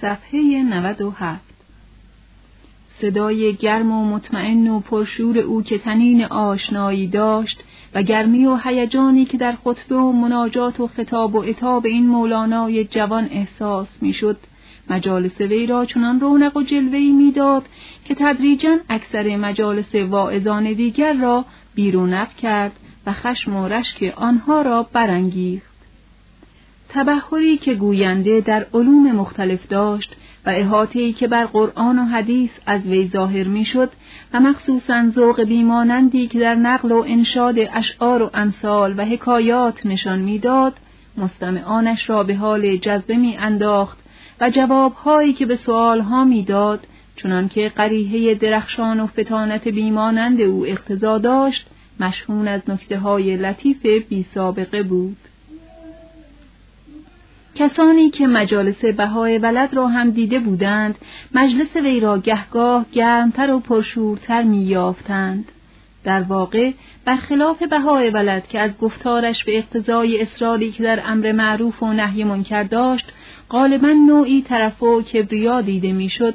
صفحه 97 صدای گرم و مطمئن و پرشور او که تنین آشنایی داشت و گرمی و هیجانی که در خطبه و مناجات و خطاب و اتاب این مولانای جوان احساس می‌شد مجالس وی را چنان رونق و جلوهی می‌داد که تدریجا اکثر مجالس واعظان دیگر را بیرونق کرد و خشم و رشک آنها را برانگیخت. تبهری که گوینده در علوم مختلف داشت و احاطه‌ای که بر قرآن و حدیث از وی ظاهر می‌شد و مخصوصا ذوق بیمانندی که در نقل و انشاد اشعار و امثال و حکایات نشان می‌داد مستمعانش را به حال جذبه می انداخت و جوابهایی که به سؤالها می‌داد چنانکه قریحه درخشان و فتانت بیمانند او اقتضا داشت مشهون از نکته های لطیف بی سابقه بود. کسانی که مجالس بهای ولد را هم دیده بودند مجلس وی را گهگاه گرمتر و پرشورتر میافتند در واقع برخلاف بهای ولد که از گفتارش به اقتضای اصراری که در امر معروف و نهی منکر داشت غالبا نوعی طرف و کبریا دیده می‌شد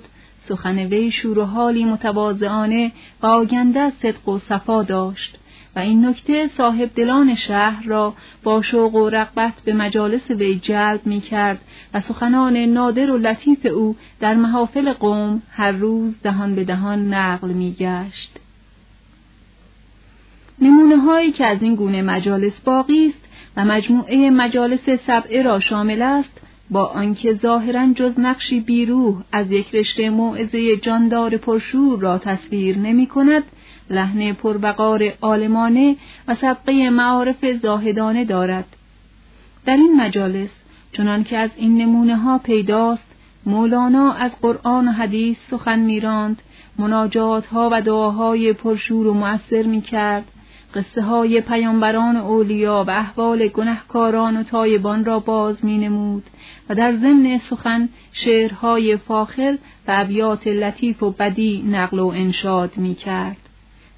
سخن وی شور و حالی متواضعانه و آگنده صدق و صفا داشت. و این نکته صاحب دلان شهر را با شوق و رغبت به مجالس وی جلب می کرد و سخنان نادر و لطیف او در محافل قوم هر روز دهان به دهان نقل می گشت. نمونه هایی که از این گونه مجالس باقی است و مجموعه مجالس سبعه را شامل است با آنکه ظاهرا جز نقشی بیروح از یک رشته موعظه جاندار پرشور را تصویر نمی کند لحن پربقار آلمانه و سبقه معارف زاهدانه دارد در این مجالس چنان که از این نمونه ها پیداست مولانا از قرآن و حدیث سخن میراند مناجات ها و دعاهای پرشور و مؤثر می کرد قصه های پیامبران اولیا و احوال گنهکاران و تایبان را باز می نمود و در ضمن سخن شعرهای فاخر و ابیات لطیف و بدی نقل و انشاد می کرد.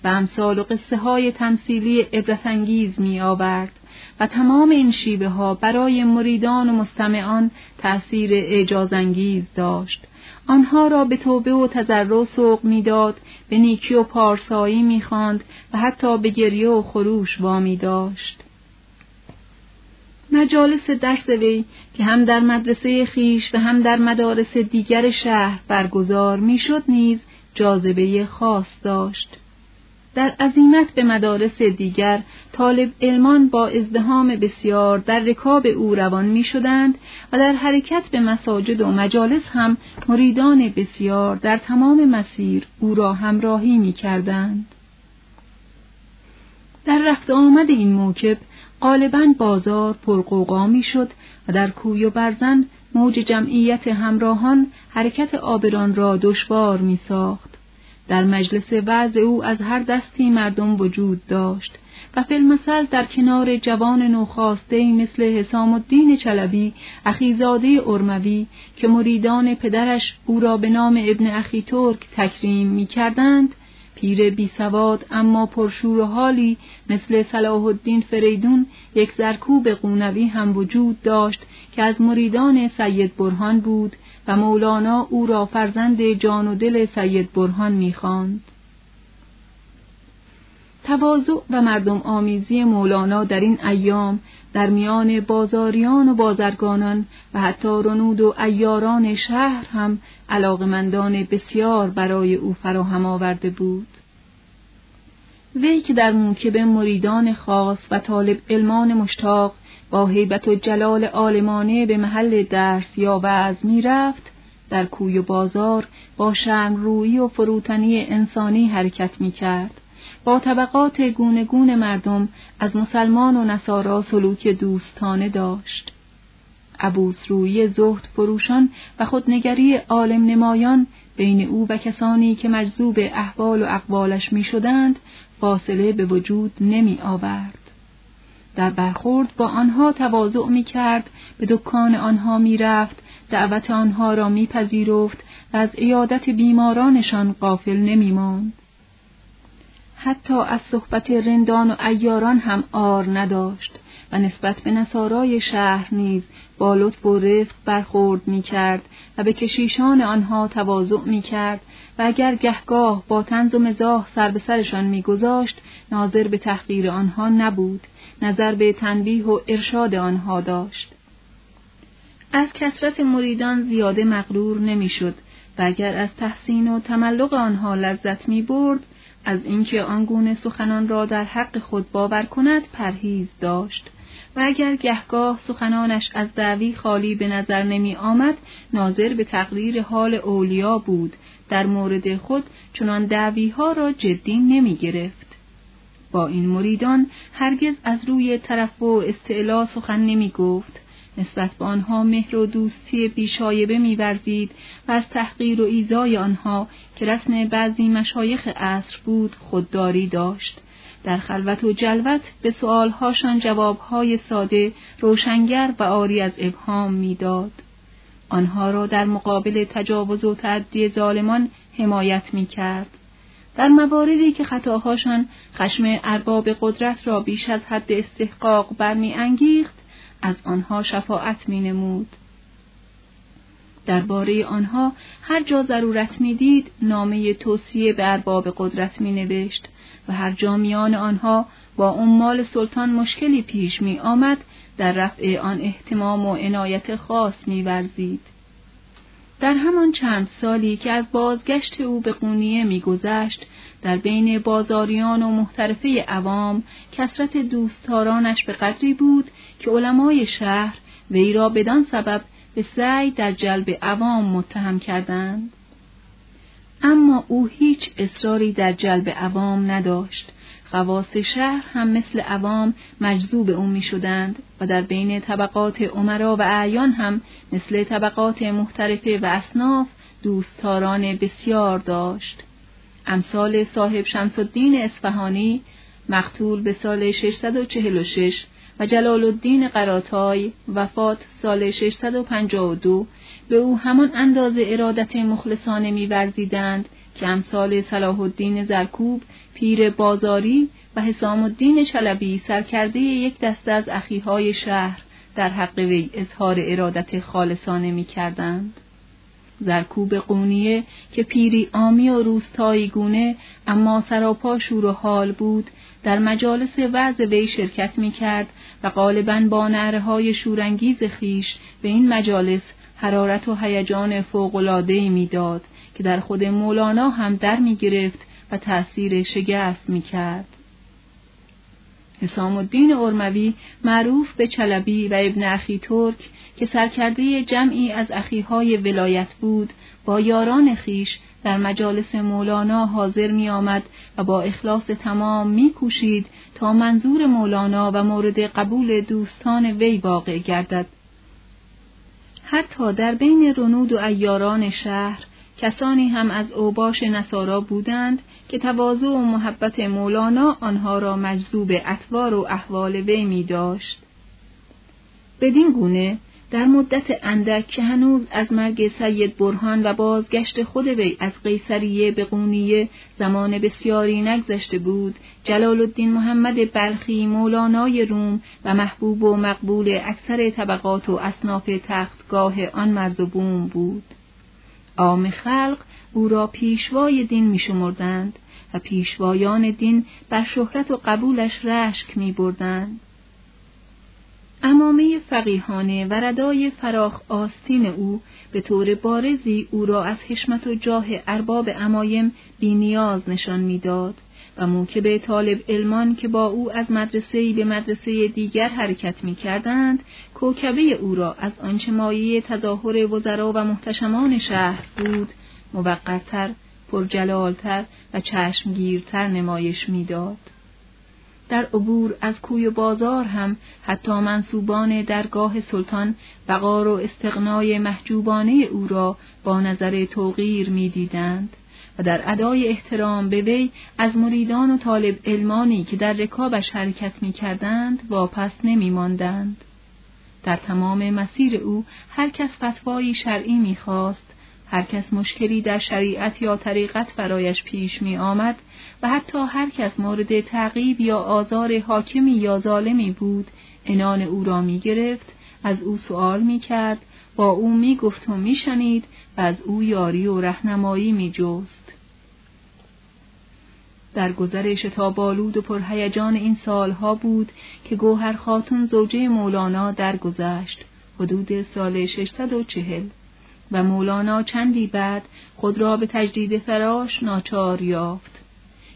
و امثال و قصه های تمثیلی عبرتانگیز می آورد و تمام این شیبه ها برای مریدان و مستمعان تأثیر اعجازانگیز داشت. آنها را به توبه و تضرع سوق می‌داد به نیکی و پارسایی می‌خواند و حتی به گریه و خروش وامی داشت. مجالس درس وی که هم در مدرسه خیش و هم در مدارس دیگر شهر برگزار می‌شد نیز جاذبه خاص داشت. در عظیمت به مدارس دیگر طالب علمان با ازدهام بسیار در رکاب او روان می شدند و در حرکت به مساجد و مجالس هم مریدان بسیار در تمام مسیر او را همراهی می کردند. در رفت آمد این موکب غالبا بازار پرقوقا می شد و در کوی و برزن موج جمعیت همراهان حرکت آبران را دشوار می ساخت. در مجلس وعظ او از هر دستی مردم وجود داشت و فیلمسل در کنار جوان نوخاسته مثل حسام الدین چلبی اخیزاده ارموی که مریدان پدرش او را به نام ابن اخی ترک تکریم می کردند پیر بی سواد اما پرشور و حالی مثل صلاح الدین فریدون یک زرکوب قونوی هم وجود داشت که از مریدان سید برهان بود و مولانا او را فرزند جان و دل سید برهان می‌خواند. تواضع و مردم آمیزی مولانا در این ایام در میان بازاریان و بازرگانان و حتی رنود و ایاران شهر هم علاقمندان بسیار برای او فراهم آورده بود. وی که در موکب مریدان خاص و طالب علمان مشتاق با هیبت و جلال عالمانه به محل درس یا وعظ می رفت در کوی و بازار با شرم روی و فروتنی انسانی حرکت می کرد. با طبقات گونه گونه مردم از مسلمان و نصارا سلوک دوستانه داشت. عبوس روی زهد فروشان و خودنگری عالم نمایان بین او و کسانی که مجذوب احوال و اقوالش می شدند فاصله به وجود نمی آورد. در برخورد با آنها تواضع می کرد، به دکان آنها می رفت، دعوت آنها را می پذیرفت و از ایادت بیمارانشان قافل نمی ماند. حتی از صحبت رندان و ایاران هم آر نداشت و نسبت به نصارای شهر نیز با لطف و رفق برخورد می کرد و به کشیشان آنها تواضع می کرد و اگر گهگاه با تنز و مزاح سر به سرشان میگذاشت ناظر به تحقیر آنها نبود نظر به تنبیه و ارشاد آنها داشت. از کسرت مریدان زیاده مغرور نمی‌شد و اگر از تحسین و تملق آنها لذت می برد از اینکه آنگونه سخنان را در حق خود باور کند پرهیز داشت. و اگر گهگاه سخنانش از دعوی خالی به نظر نمی آمد ناظر به تقریر حال اولیا بود. در مورد خود چنان دعوی ها را جدی نمی گرفت. با این مریدان هرگز از روی طرف و استعلا سخن نمی گفت. نسبت به آنها مهر و دوستی بیشایبه میورزید و از تحقیر و ایزای آنها که رسم بعضی مشایخ عصر بود خودداری داشت در خلوت و جلوت به سؤالهاشان جوابهای ساده روشنگر و آری از ابهام می‌داد آنها را در مقابل تجاوز و تعدی ظالمان حمایت می کرد. در مواردی که خطاهاشان خشم ارباب قدرت را بیش از حد استحقاق برمی انگیخت، از آنها شفاعت می نمود. درباره آنها هر جا ضرورت می‌دید نامه توصیه به ارباب قدرت می نوشت و هر جا میان آنها با عمال سلطان مشکلی پیش می آمد در رفع آن احتمام و عنایت خاص می ورزید. در همان چند سالی که از بازگشت او به قونیه میگذشت در بین بازاریان و محترفه عوام کسرت دوستارانش به قدری بود که علمای شهر وی را بدان سبب به سعی در جلب عوام متهم کردند. اما او هیچ اصراری در جلب عوام نداشت خواص شهر هم مثل عوام مجذوب او می شدند و در بین طبقات عمرا و اعیان هم مثل طبقات محترفه و اصناف دوستاران بسیار داشت. امثال صاحب شمس الدین اصفهانی مقتول به سال 646 جلال الدین قراتای وفات سال 652 به او همان اندازه ارادت مخلصانه می‌ورزیدند که امثال صلاح الدین زرکوب پیر بازاری و حسام الدین چلبی سرکرده یک دسته از اخیهای شهر در حق وی اظهار ارادت خالصانه می کردند. زرکوب قونیه که پیری آمی و روستایی گونه اما سراپا شور و حال بود در مجالس وعظ وی شرکت می کرد و غالبا با نعره های شورانگیز خیش به این مجالس حرارت و هیجان فوق‌العاده‌ای می‌داد که در خود مولانا هم در می گرفت و تأثیر شگرف می کرد. حسام الدین ارموی معروف به چلبی و ابن اخی ترک که سرکرده جمعی از اخیهای ولایت بود با یاران خیش در مجالس مولانا حاضر می آمد و با اخلاص تمام می کوشید تا منظور مولانا و مورد قبول دوستان وی واقع گردد. حتی در بین رنود و ایاران شهر کسانی هم از اوباش نصارا بودند که تواضع و محبت مولانا آنها را مجذوب اطوار و احوال وی می داشت. بدین گونه در مدت اندک که هنوز از مرگ سید برهان و بازگشت خود وی از قیصریه به قونیه زمان بسیاری نگذشته بود جلال الدین محمد بلخی مولانای روم و محبوب و مقبول اکثر طبقات و اصناف تختگاه آن مرز و بوم بود عام خلق او را پیشوای دین می شمردند و پیشوایان دین بر شهرت و قبولش رشک می بردند. امامه فقیهانه و ردای فراخ آستین او به طور بارزی او را از حشمت و جاه ارباب امایم بینیاز نشان می‌داد و موکب طالب علمان که با او از مدرسه به مدرسه دیگر حرکت می کردند، کوکبه او را از آنچه مایه تظاهر وزرا و محتشمان شهر بود، موقرتر، پرجلالتر و چشمگیرتر نمایش می‌داد. در عبور از کوی و بازار هم حتی منصوبان درگاه سلطان وقار و استقنای محجوبانه او را با نظر توقیر می‌دیدند و در ادای احترام به وی از مریدان و طالب علمانی که در رکابش حرکت می کردند واپس نمی ماندند. در تمام مسیر او هر کس فتوایی شرعی می‌خواست هر کس مشکلی در شریعت یا طریقت برایش پیش می آمد و حتی هر کس مورد تعقیب یا آزار حاکمی یا ظالمی بود انان او را می گرفت از او سؤال می کرد با او می گفت و می شنید و از او یاری و رهنمایی می جست. در گذر شتابالود و پرهیجان این سالها بود که گوهر خاتون زوجه مولانا درگذشت حدود سال 640 و مولانا چندی بعد خود را به تجدید فراش ناچار یافت.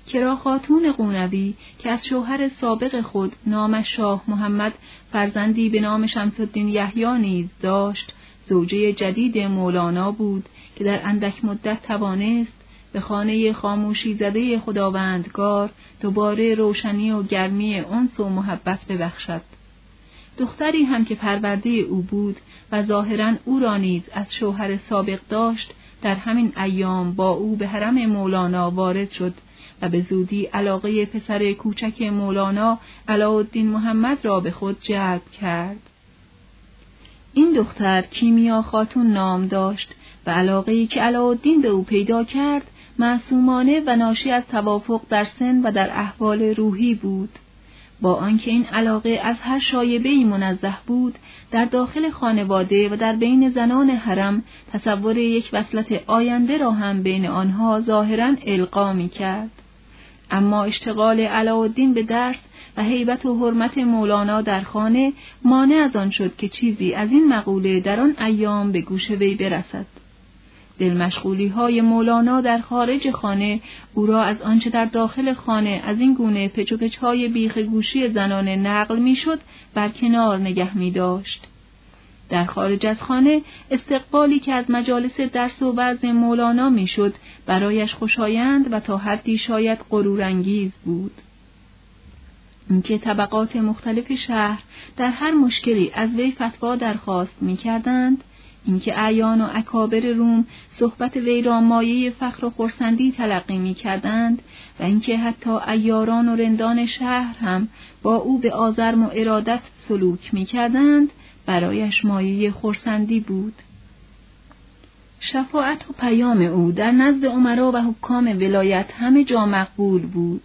کرا خاتون قونوی که از شوهر سابق خود نامش شاه محمد فرزندی به نام شمس الدین یحیی نیز داشت زوجه جدید مولانا بود که در اندک مدت توانست به خانه خاموشی زده خداوندگار دوباره روشنی و گرمی انس و محبت ببخشد. دختری هم که پرورده او بود و ظاهرا او را نیز از شوهر سابق داشت در همین ایام با او به حرم مولانا وارد شد و به زودی علاقه پسر کوچک مولانا علاءالدین محمد را به خود جلب کرد. این دختر کیمیا خاتون نام داشت و علاقه که علاءالدین به او پیدا کرد معصومانه و ناشی از توافق در سن و در احوال روحی بود. با آنکه این علاقه از هر شایبه منزه بود در داخل خانواده و در بین زنان حرم تصور یک وصلت آینده را هم بین آنها ظاهرا القا می کرد. اما اشتغال علاءالدین به درس و هیبت و حرمت مولانا در خانه مانع از آن شد که چیزی از این مقوله در آن ایام به گوش وی برسد. دلمشغولی های مولانا در خارج خانه او را از آنچه در داخل خانه از این گونه پچ و پچ های بیخ گوشی زنانه نقل می‌شد بر کنار نگه می داشت. در خارج از خانه استقبالی که از مجالس درس و وضع مولانا می‌شد برایش خوشایند و تا حدی شاید غرورانگیز بود. اینکه طبقات مختلف شهر در هر مشکلی از وی فتوا درخواست می‌کردند اینکه اعیان و اکابر روم صحبت وی را مایه فخر و خرسندی تلقی می کردند و اینکه حتی ایاران و رندان شهر هم با او به آزرم و ارادت سلوک می کردند برایش مایه خرسندی بود. شفاعت و پیام او در نزد عمرا و حکام ولایت همه جا مقبول بود.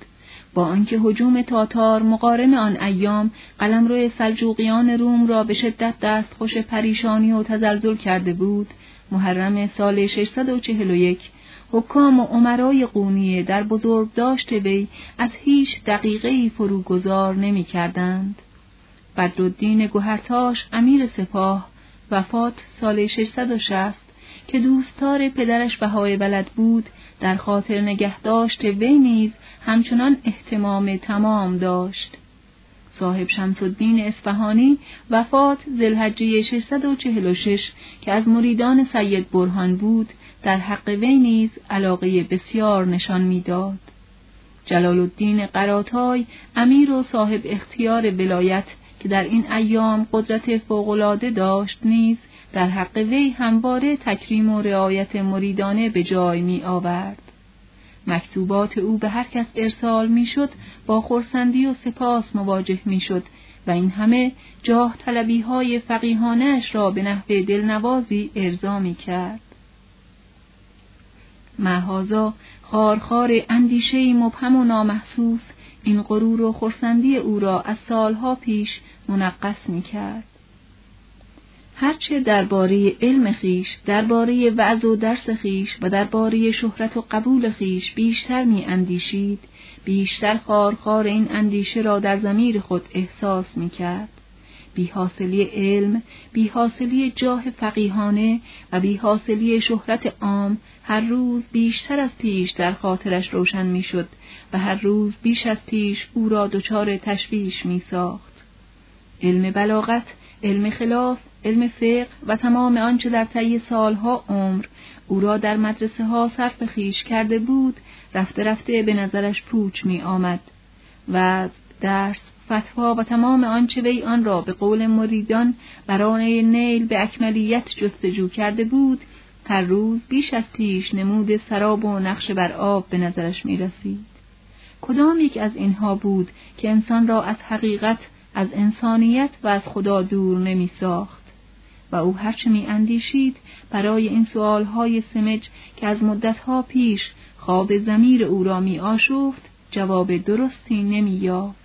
با آنکه حجوم تاتار مقارن آن ایام قلمرو سلجوقیان روم را به شدت دست خوش پریشانی و تزلزل کرده بود محرم سال 641 حکام و عمرای قونیه در بزرگ داشته وی از هیچ دقیقه فروگذار نمی کردند. بدرالدین گوهرتاش امیر سپاه وفات سال 660 که دوستار پدرش بهای بلد بود در خاطر نگهداشت وی نیز همچنان احتمام تمام داشت. صاحب شمس الدین اصفهانی وفات زلحجه 646 که از مریدان سید برهان بود در حق وی نیز علاقه بسیار نشان می‌داد. جلال الدین قراتای امیر و صاحب اختیار ولایت که در این ایام قدرت فوقالعاده داشت نیز در حق وی همواره تکریم و رعایت مریدانه به جای می آورد. مکتوبات او به هر کس ارسال می‌شد با خورسندی و سپاس مواجه می‌شد و این همه جاه طلبی های فقیهانش را به نحو دلنوازی ارضا می کرد. محازا خارخار اندیشه مبهم و نامحسوس این غرور و خورسندی او را از سالها پیش منقص می کرد. هرچه درباره علم خیش، درباره وعظ و درس خیش و درباره شهرت و قبول خیش بیشتر می اندیشید، بیشتر خارخار این اندیشه را در زمیر خود احساس می کرد. بیحاصلی علم، بیحاصلی جاه فقیهانه و بیحاصلی شهرت عام هر روز بیشتر از پیش در خاطرش روشن می‌شد و هر روز بیش از پیش او را دچار تشویش می ساخت. علم بلاغت، علم خلاف، علم فقه و تمام آنچه در طی سالها عمر او را در مدرسه ها صرف خیش کرده بود رفته رفته به نظرش پوچ می آمد و درس فتوا و تمام آنچه وی آن را به قول مریدان برای نیل به اکملیت جستجو کرده بود هر روز بیش از پیش نمود سراب و نقش بر آب به نظرش می رسید. کدام یک از اینها بود که انسان را از حقیقت از انسانیت و از خدا دور نمی ساخت. و او هرچه می اندیشید برای این سؤالهای سمج که از مدتها پیش خواب زمیر او را می آشفت جواب درستی نمی یافت.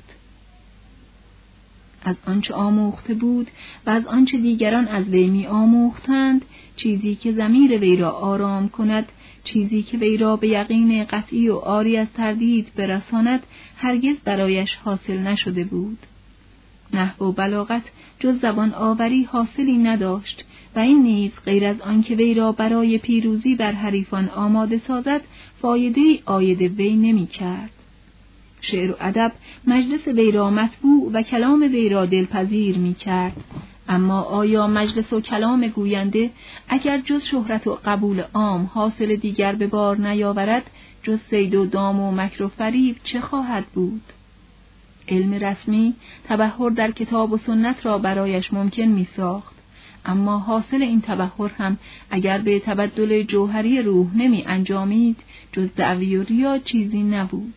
از آنچه آموخته بود و از آنچه دیگران از وی می آموختند چیزی که زمیر وی را آرام کند چیزی که وی را به یقین قطعی و آری از تردید برساند هرگز برایش حاصل نشده بود نحو و بلاغت جز زبان آوری حاصلی نداشت و این نیز غیر از آنکه وی را برای پیروزی بر حریفان آماده سازد فایده آید وی نمی کرد. شعر و ادب مجلس وی را مطبوع و کلام وی را دلپذیر می کرد. اما آیا مجلس و کلام گوینده اگر جز شهرت و قبول عام حاصل دیگر به بار نیاورد جز سید و دام و مکر و فریب چه خواهد بود؟ علم رسمی تبهر در کتاب و سنت را برایش ممکن می ساخت. اما حاصل این تبهر هم اگر به تبدل جوهری روح نمی انجامید جز دعوی و ریا چیزی نبود.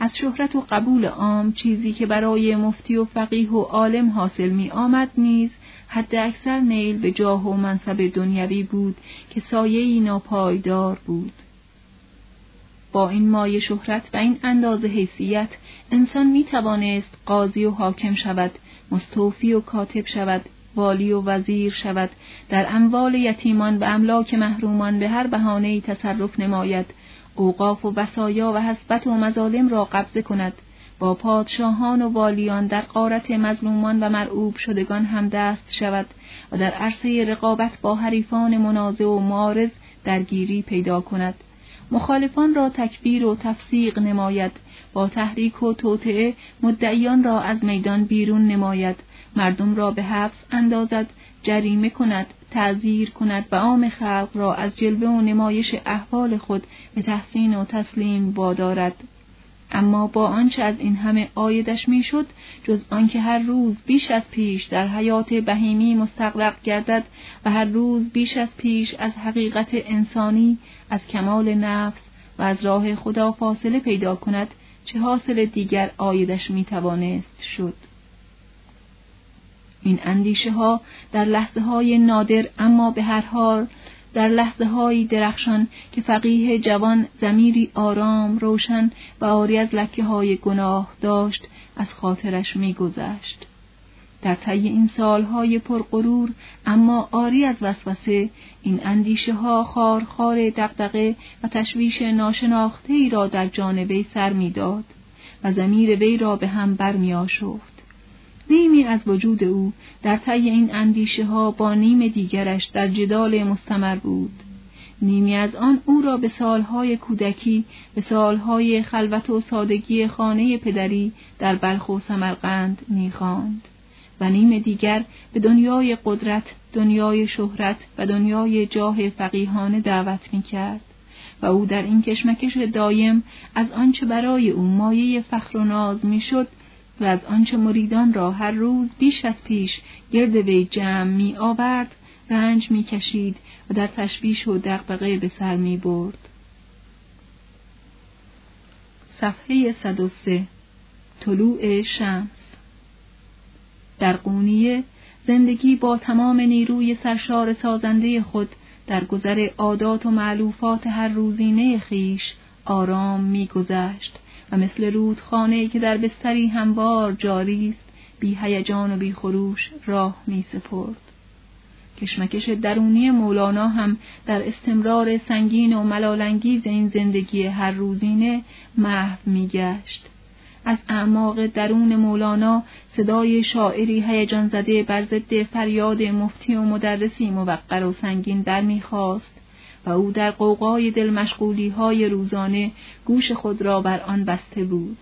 از شهرت و قبول عام چیزی که برای مفتی و فقیه و عالم حاصل می آمد نیز حد اکثر نیل به جاه و منصب دنیوی بود که سایه‌ای ناپایدار بود. با این مایه شهرت و این اندازه حیثیت انسان می توانست قاضی و حاکم شود، مستوفی و کاتب شود، والی و وزیر شود، در اموال یتیمان و املاک محرومان به هر بهانه‌ای تصرف نماید، اوقاف و وسایا و حسبت و مظالم را قبضه کند، با پادشاهان و والیان در قارت مظلومان و مرعوب شدگان هم دست شود و در عرصه رقابت با حریفان منازع و معارض درگیری پیدا کند. مخالفان را تکبیر و تفسیق نماید. با تحریک و توطعه مدعیان را از میدان بیرون نماید. مردم را به حبس اندازد جریمه کند تعذیر کند و عام خلق را از جلوه و نمایش احوال خود به تحسین و تسلیم وادارد. اما با آنچه از این همه آیدش می‌شد جز آنکه هر روز بیش از پیش در حیات بهیمی مستقرق گردد و هر روز بیش از پیش از حقیقت انسانی از کمال نفس و از راه خدا فاصله پیدا کند چه حاصل دیگر آیدش می‌توانست شد. این اندیشه ها در لحظه های نادر اما به هر حال در لحظه های درخشان که فقیه جوان زمیری آرام روشن و آری از لکه های گناه داشت از خاطرش میگذشت. در طی این سالهای پرغرور اما آری از وسوسه این اندیشه ها خار خار دقدقه و تشویش ناشناخته ای را در جانبه سر می‌داد و زمیر وی را به هم برمی آشفت. نیمی از وجود او. در طی این اندیشه ها با نیم دیگرش در جدال مستمر بود. نیمی از آن او را به سالهای کودکی به سالهای خلوت و سادگی خانه پدری در بلخ و سمرقند می‌خواند و نیم دیگر به دنیای قدرت دنیای شهرت و دنیای جاه فقیهانه دعوت می‌کرد و او در این کشمکش دایم از آنچه برای او مایه فخر و ناز می‌شد و از آنچه مریدان را هر روز بیش از پیش گرد وی جمع می آورد رنج می کشید و در تشبیش و دقدقه به سر می برد. صفحه 103 طلوع شمس. در قونیه زندگی با تمام نیروی سرشار سازنده خود در گذر عادات و معلوفات هر روزینه خیش آرام میگذشت و مثل رودخانه که در بستری هموار جاری است بی هیجان و بی خروش راه می سپرد. کشمکش درونی مولانا هم در استمرار سنگین و ملالانگیز این زندگی هر روزینه محو میگشت. از اعماق درون مولانا صدای شاعری هیجان زده بر ضد فریاد مفتی و مدرسی موقر و سنگین در می‌خواست و او در قوقای دل مشغولی های روزانه گوش خود را بر آن بسته بود.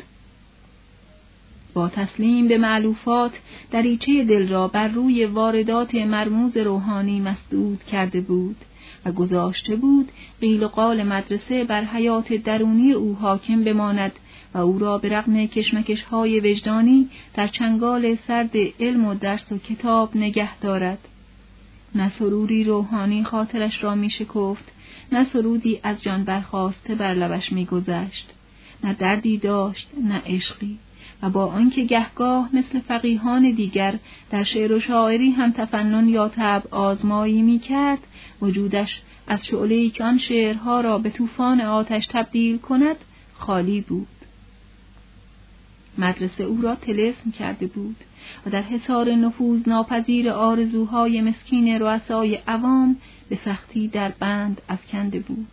با تسلیم به معلوفات دریچه دل را بر روی واردات مرموز روحانی مسدود کرده بود و گذاشته بود قیل و قال مدرسه بر حیات درونی او حاکم بماند و او را به رغم کشمکش های وجدانی در چنگال سرد علم و درس و کتاب نگه دارد. نه سروری روحانی خاطرش را می شکفت نه سرودی از جان برخواسته بر لبش میگذشت نه دردی داشت نه عشقی. و با آنکه گهگاه مثل فقیهان دیگر در شعر و شاعری هم تفنن یا تب آزمایی می کرد وجودش از شعله که آن شعرها را به طوفان آتش تبدیل کند خالی بود. مدرسه او را تلسم کرده بود و در حصار نفوذ ناپذیر آرزوهای مسکین رؤسای عوام به سختی در بند افکنده بود.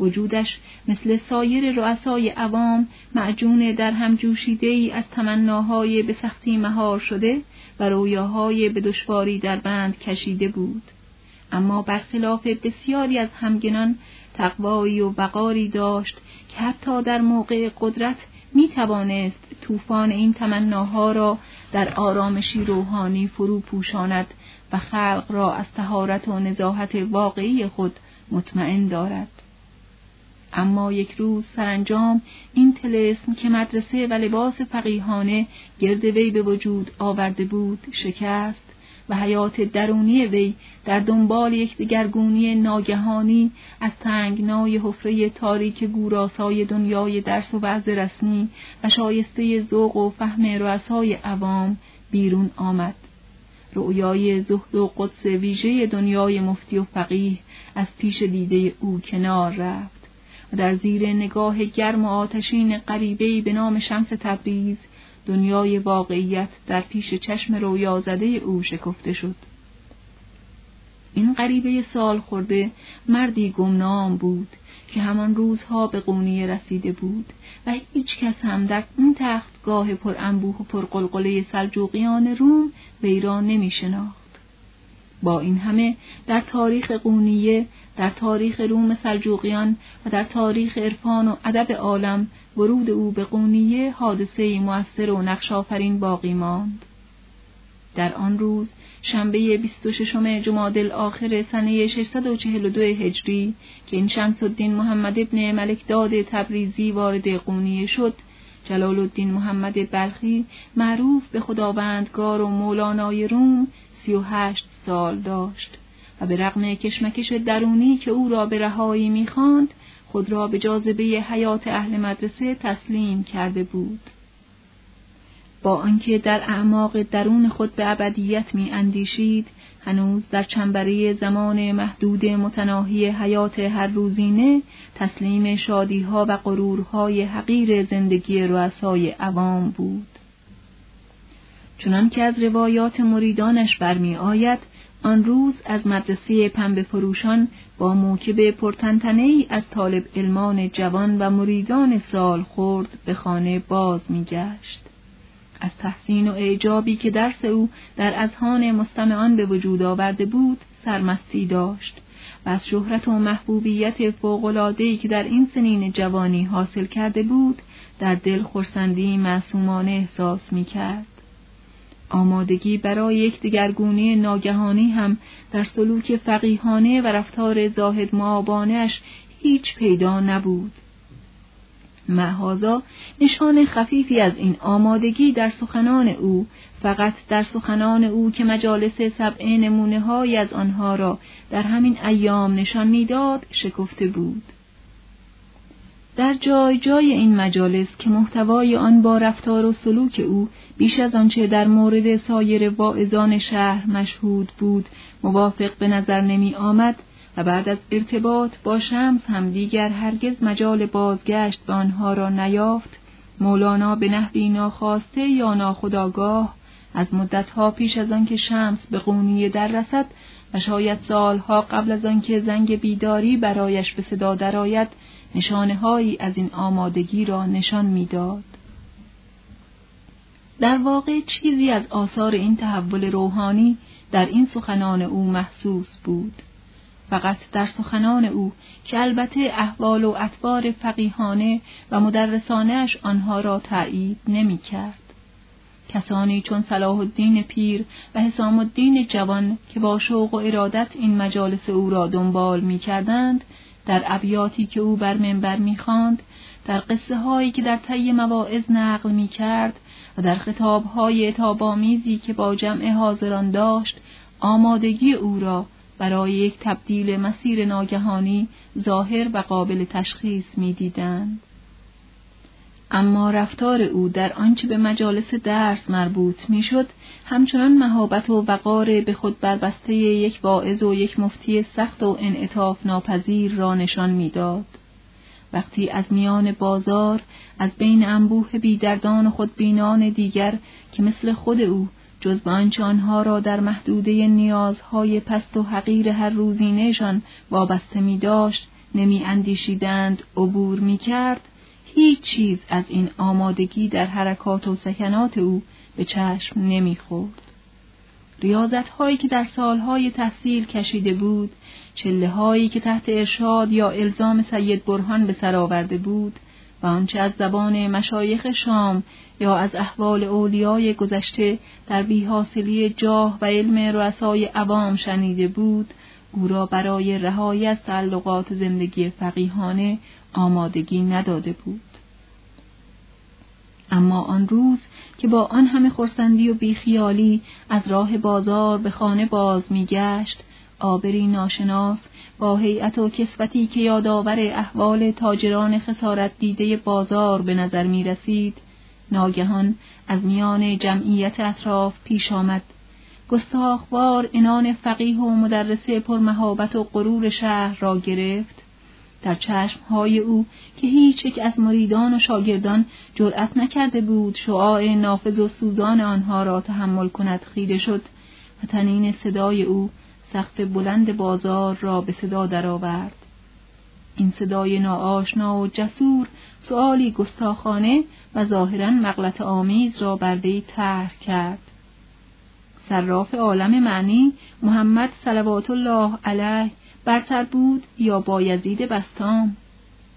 وجودش مثل سایر رؤسای عوام معجون در هم جوشیده ای از تمناهای به سختی مهار شده و رویاهای به دشواری در بند کشیده بود. اما برخلاف بسیاری از همگنان تقوایی و وقاری داشت که حتی در موقع قدرت می توانست طوفان این تمناها را در آرامشی روحانی فرو پوشاند و خلق را از تهارت و نزاهت واقعی خود مطمئن دارد. اما یک روز سرانجام این تلسم که مدرسه و لباس فقیهانه گرد وی به وجود آورده بود شکست و حیات درونی وی در دنبال یک دگرگونی ناگهانی از تنگنای حفره تاریک گوراسای دنیای درس و وعظ رسمی و شایسته ذوق و فهم رؤسای عوام بیرون آمد. رؤیای زهد و قدس ویژه دنیای مفتی و فقیه از پیش دیده او کنار رفت و در زیر نگاه گرم و آتشین غریبهای به نام شمس تبریز دنیای واقعیت در پیش چشم رویا زده او شکفته شد. این غریبه سال خورده مردی گمنام بود که همان روزها به قونیه رسیده بود و هیچ کس هم در این تختگاه پر انبوه و پرقلقله سلجوقیان روم وی را نمی شناخت. با این همه در تاریخ قونیه در تاریخ روم سلجوقیان و در تاریخ عرفان و ادب عالم ورود او به قونیه حادثه مؤثر و نقشافرین باقی ماند. در آن روز شنبه 26 جمادی آخر سنه 642 هجری که این شمس الدین محمد ابن ملک داد تبریزی وارد قونیه شد جلال الدین محمد بلخی معروف به خداوندگار و مولانای روم سی و هشت سال داشت. و به رغم کشمکش درونی که او را به رهایی می‌خواند خود را به جاذبه حیات اهل مدرسه تسلیم کرده بود. با آنکه در اعماق درون خود به ابدیت می اندیشید هنوز در چنبره زمان محدود متناهی حیات هر روزینه تسلیم شادیها و غرورهای حقیر زندگی رؤسای عوام بود. چنان که از روایات مریدانش برمی آید آن روز از مدرسه پنبه فروشان با موکب پرتنتنه ای از طالب علمان جوان و مریدان سال خورد به خانه باز می گشت. از تحسین و اعجابی که درس او در اذهان مستمعان به وجود آورده بود سرمستی داشت و از شهرت و محبوبیت فوقلادهی که در این سنین جوانی حاصل کرده بود در دل خورسندی معصومانه احساس می کرد. آمادگی برای یک دگرگونی ناگهانی هم در سلوک فقیهانه و رفتار زاهد معابانش هیچ پیدا نبود. محازا نشان خفیفی از این آمادگی در سخنان او فقط در سخنان او که مجالس سبع نمونه های از آنها را در همین ایام نشان می‌داد شکفته بود. در جای جای این مجالس که محتوای آن با رفتار و سلوک او بیش از آنچه در مورد سایر واعظان شهر مشهود بود موافق به نظر نمی آمد و بعد از ارتباط با شمس هم دیگر هرگز مجال بازگشت به آنها را نیافت مولانا به نحوی ناخواسته یا ناخداگاه از مدتها پیش از آنکه شمس به قونیه در رسد و شاید سالها قبل از آنکه زنگ بیداری برایش به صدا درآید نشانه هایی از این آمادگی را نشان می‌داد. در واقع چیزی از آثار این تحول روحانی در این سخنان او محسوس بود. فقط در سخنان او که البته احوال و اطوار فقیهانه و مدرسانش آنها را تایید نمی کرد. کسانی چون صلاح الدین پیر و حسام الدین جوان که با شوق و ارادت این مجالس او را دنبال می کردند در ابیاتی که او بر منبر می‌خواند در قصه هایی که در طی مواعظ نقل می کرد و در خطاب های تابامیزی که با جمع حاضران داشت آمادگی او را برای یک تبدیل مسیر ناگهانی ظاهر و قابل تشخیص می دیدند. اما رفتار او در آنچه به مجالس درس مربوط می‌شد همچنان مهابت و وقار به خود بربسته یک واعظ و یک مفتی سخت و انعطاف ناپذیر را نشان می‌داد. وقتی از میان بازار از بین انبوه بیدردان و خودبینان دیگر که مثل خود او جز به آنچه آنها را در محدوده نیازهای پست و حقیر هر روزینهشان وابسته می داشت نمی اندیشیدند عبور می کرد هیچ چیز از این آمادگی در حرکات و سکنات او به چشم نمی‌خورد. ریاضت هایی که در سالهای تحصیل کشیده بود، چله هایی که تحت ارشاد یا الزام سید برهان به سر آورده بود و آنچه از زبان مشایخ شام یا از احوال اولیای گذشته در بیحاصلی جاه و علم رؤسای عوام شنیده بود، او را برای رهایی از تعلقات زندگی فقیهانه آمادگی نداده بود. اما آن روز که با آن همه خورسندی و بیخیالی از راه بازار به خانه باز میگشت آبری ناشناس با هیئت و کسوتی که یادآور احوال تاجران خسارت دیده بازار به نظر می رسید، ناگهان از میان جمعیت اطراف پیش آمد. گستاخوار انان فقیه و مدرسه پرمهابت و غرور شهر را گرفت در چشمهای او که هیچ یک از مریدان و شاگردان جرأت نکرده بود شعاع نافذ و سوزان آنها را تحمل کند خیره شد و تنین صدای او سقف بلند بازار را به صدا درآورد. این صدای ناآشنا و جسور سؤالی گستاخانه و ظاهرا مغلط آمیز را بر وی طرح کرد. صراف عالم معنی محمد صلوات الله علیه برتر بود یا بایزید بستام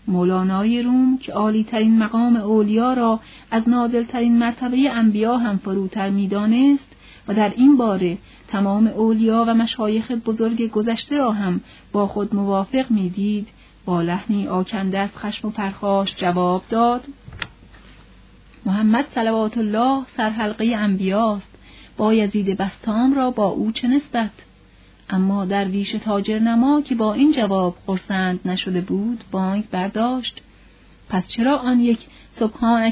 مولانای روم که عالی ترین مقام اولیا را از نادل ترین مرتبه انبیا هم فروتر می‌دانست و در این باره تمام اولیا و مشایخ بزرگ گذشته را هم با خود موافق می‌دید. با لحنی آکنده از خشم و پرخاش جواب داد محمد صلوات الله سرحلقه انبیاست. با یزید بستام را با او چه نسبت؟ اما درویش تاجر نما که با این جواب خرسند نشده بود بانک برداشت پس چرا آن یک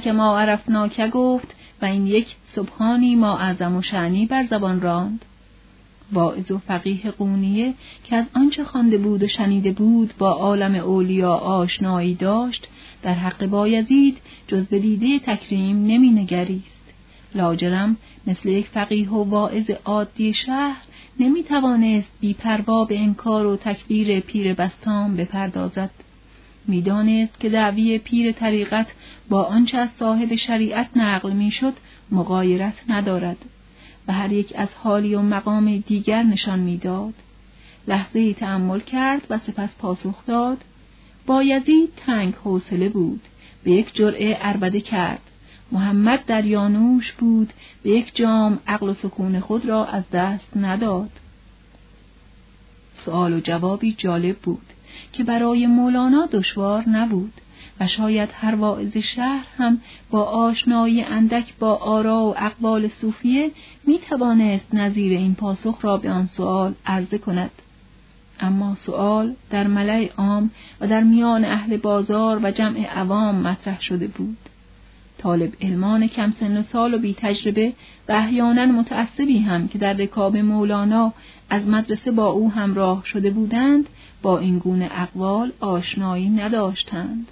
که ما عرفناکه گفت و این یک سبحانی ما اعظم و شعنی بر زبان راند واعظ و فقیه قونیه که از آنچه خوانده بود و شنیده بود با عالم اولیا آشنایی داشت در حق بایزید جز به دیده تکریم نمی نگریست. لاجرم مثل یک فقیه و واعظ عادی شهر نمی توانست بیپروا به انکار و تکبیر پیر بستام بپردازد. می‌دانست که دعوی پیر طریقت با آنچه از صاحب شریعت نقل می‌شد مغایرت ندارد و هر یک از حالی و مقام دیگر نشان می‌داد. لحظه تأمل کرد و سپس پاسخ داد با یزید تنگ حوصله بود به یک جرعه عربده کرد محمد در یانوش بود به یک جام عقل و سکون خود را از دست نداد. سوال و جوابی جالب بود که برای مولانا دشوار نبود و شاید هر واعظ شهر هم با آشنایی اندک با آرا و اقوال صوفیه می توانست نظیر این پاسخ را به آن سوال عرضه کند. اما سوال در ملع عام و در میان اهل بازار و جمع عوام مطرح شده بود. طالب علمان کم سن و سال و بی تجربه و احیانا متعصبی هم که در رکاب مولانا از مدرسه با او همراه شده بودند با این گونه اقوال آشنایی نداشتند.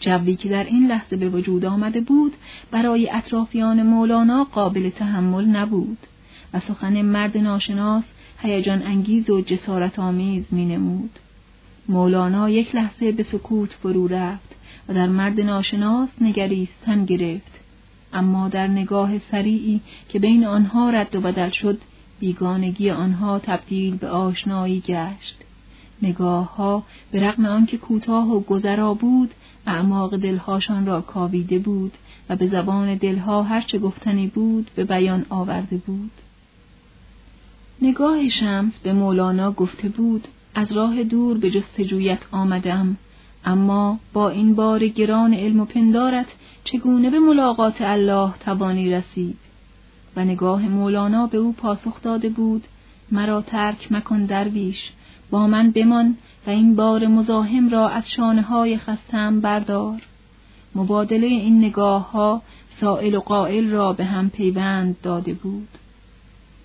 جوی که در این لحظه به وجود آمده بود برای اطرافیان مولانا قابل تحمل نبود و سخن مرد ناشناس هیجان انگیز و جسارت آمیز می نمود. مولانا یک لحظه به سکوت فرو رفت و در مرد ناشناس نگریستن گرفت. اما در نگاه سریعی که بین آنها رد و بدل شد بیگانگی آنها تبدیل به آشنایی گشت. نگاه ها به رغم آنکه کوتاه و گذرا بود اعماق دلهاشان را کاویده بود و به زبان دلها هرچه گفتنی بود به بیان آورده بود. نگاه شمس به مولانا گفته بود از راه دور به جستجویت آمدم. اما با این بار گران علم و پندارت چگونه به ملاقات الله توانی رسید؟ و نگاه مولانا به او پاسخ داده بود مرا ترک مکن درویش با من بمان و این بار مزاحم را از شانه های خستم بردار. مبادله این نگاه ها سائل و قائل را به هم پیوند داده بود.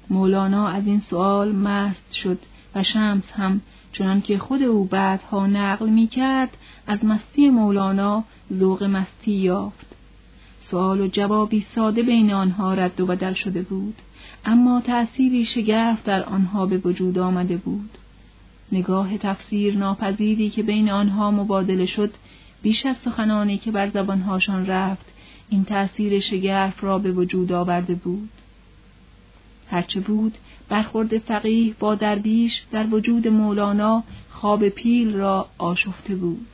مولانا از این سؤال مست شد و شمس هم چنان که خود او بعدها نقل می کرد از مستی مولانا ذوق مستی یافت. سؤال و جوابی ساده بین آنها رد و بدل شده بود اما تأثیری شگرف در آنها به وجود آمده بود. نگاه تفسیر ناپذیری که بین آنها مبادله شد بیش از سخنانی که بر زبانهاشان رفت این تأثیر شگرف را به وجود آورده بود. هرچه بود برخورد فقیه با درویش در وجود مولانا خواب پیل را آشفته بود.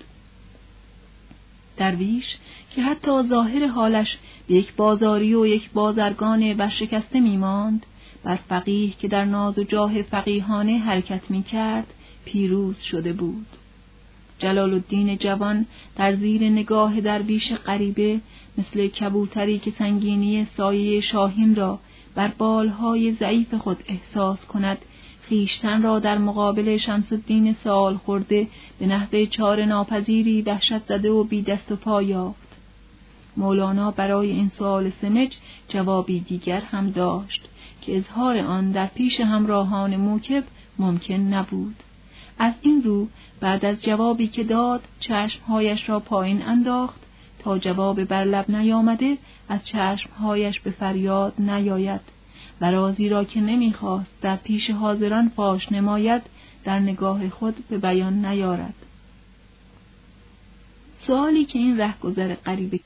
درویش که حتی ظاهر حالش به یک بازاری و یک بازرگان ورشکسته میماند بر فقیه که در ناز و جاه فقیهانه حرکت می کرد پیروز شده بود. جلال الدین جوان در زیر نگاه درویش غریبه مثل کبوتری که سنگینی سایه شاهین را بر بالهای ضعیف خود احساس کند خیشتن را در مقابل شمس الدین سال خورده به نحوه چار ناپذیری وحشت زده و بی دست و پا یافت. مولانا برای این سوال سمج جوابی دیگر هم داشت که اظهار آن در پیش همراهان موکب ممکن نبود. از این رو بعد از جوابی که داد چشمهایش را پایین انداخت تا جواب بر لب نیامده از چشمهایش به فریاد نیاید و رازی را که نمی‌خواست در پیش حاضران فاش نماید در نگاه خود به بیان نیارد. سوالی که این رهگذر غریبه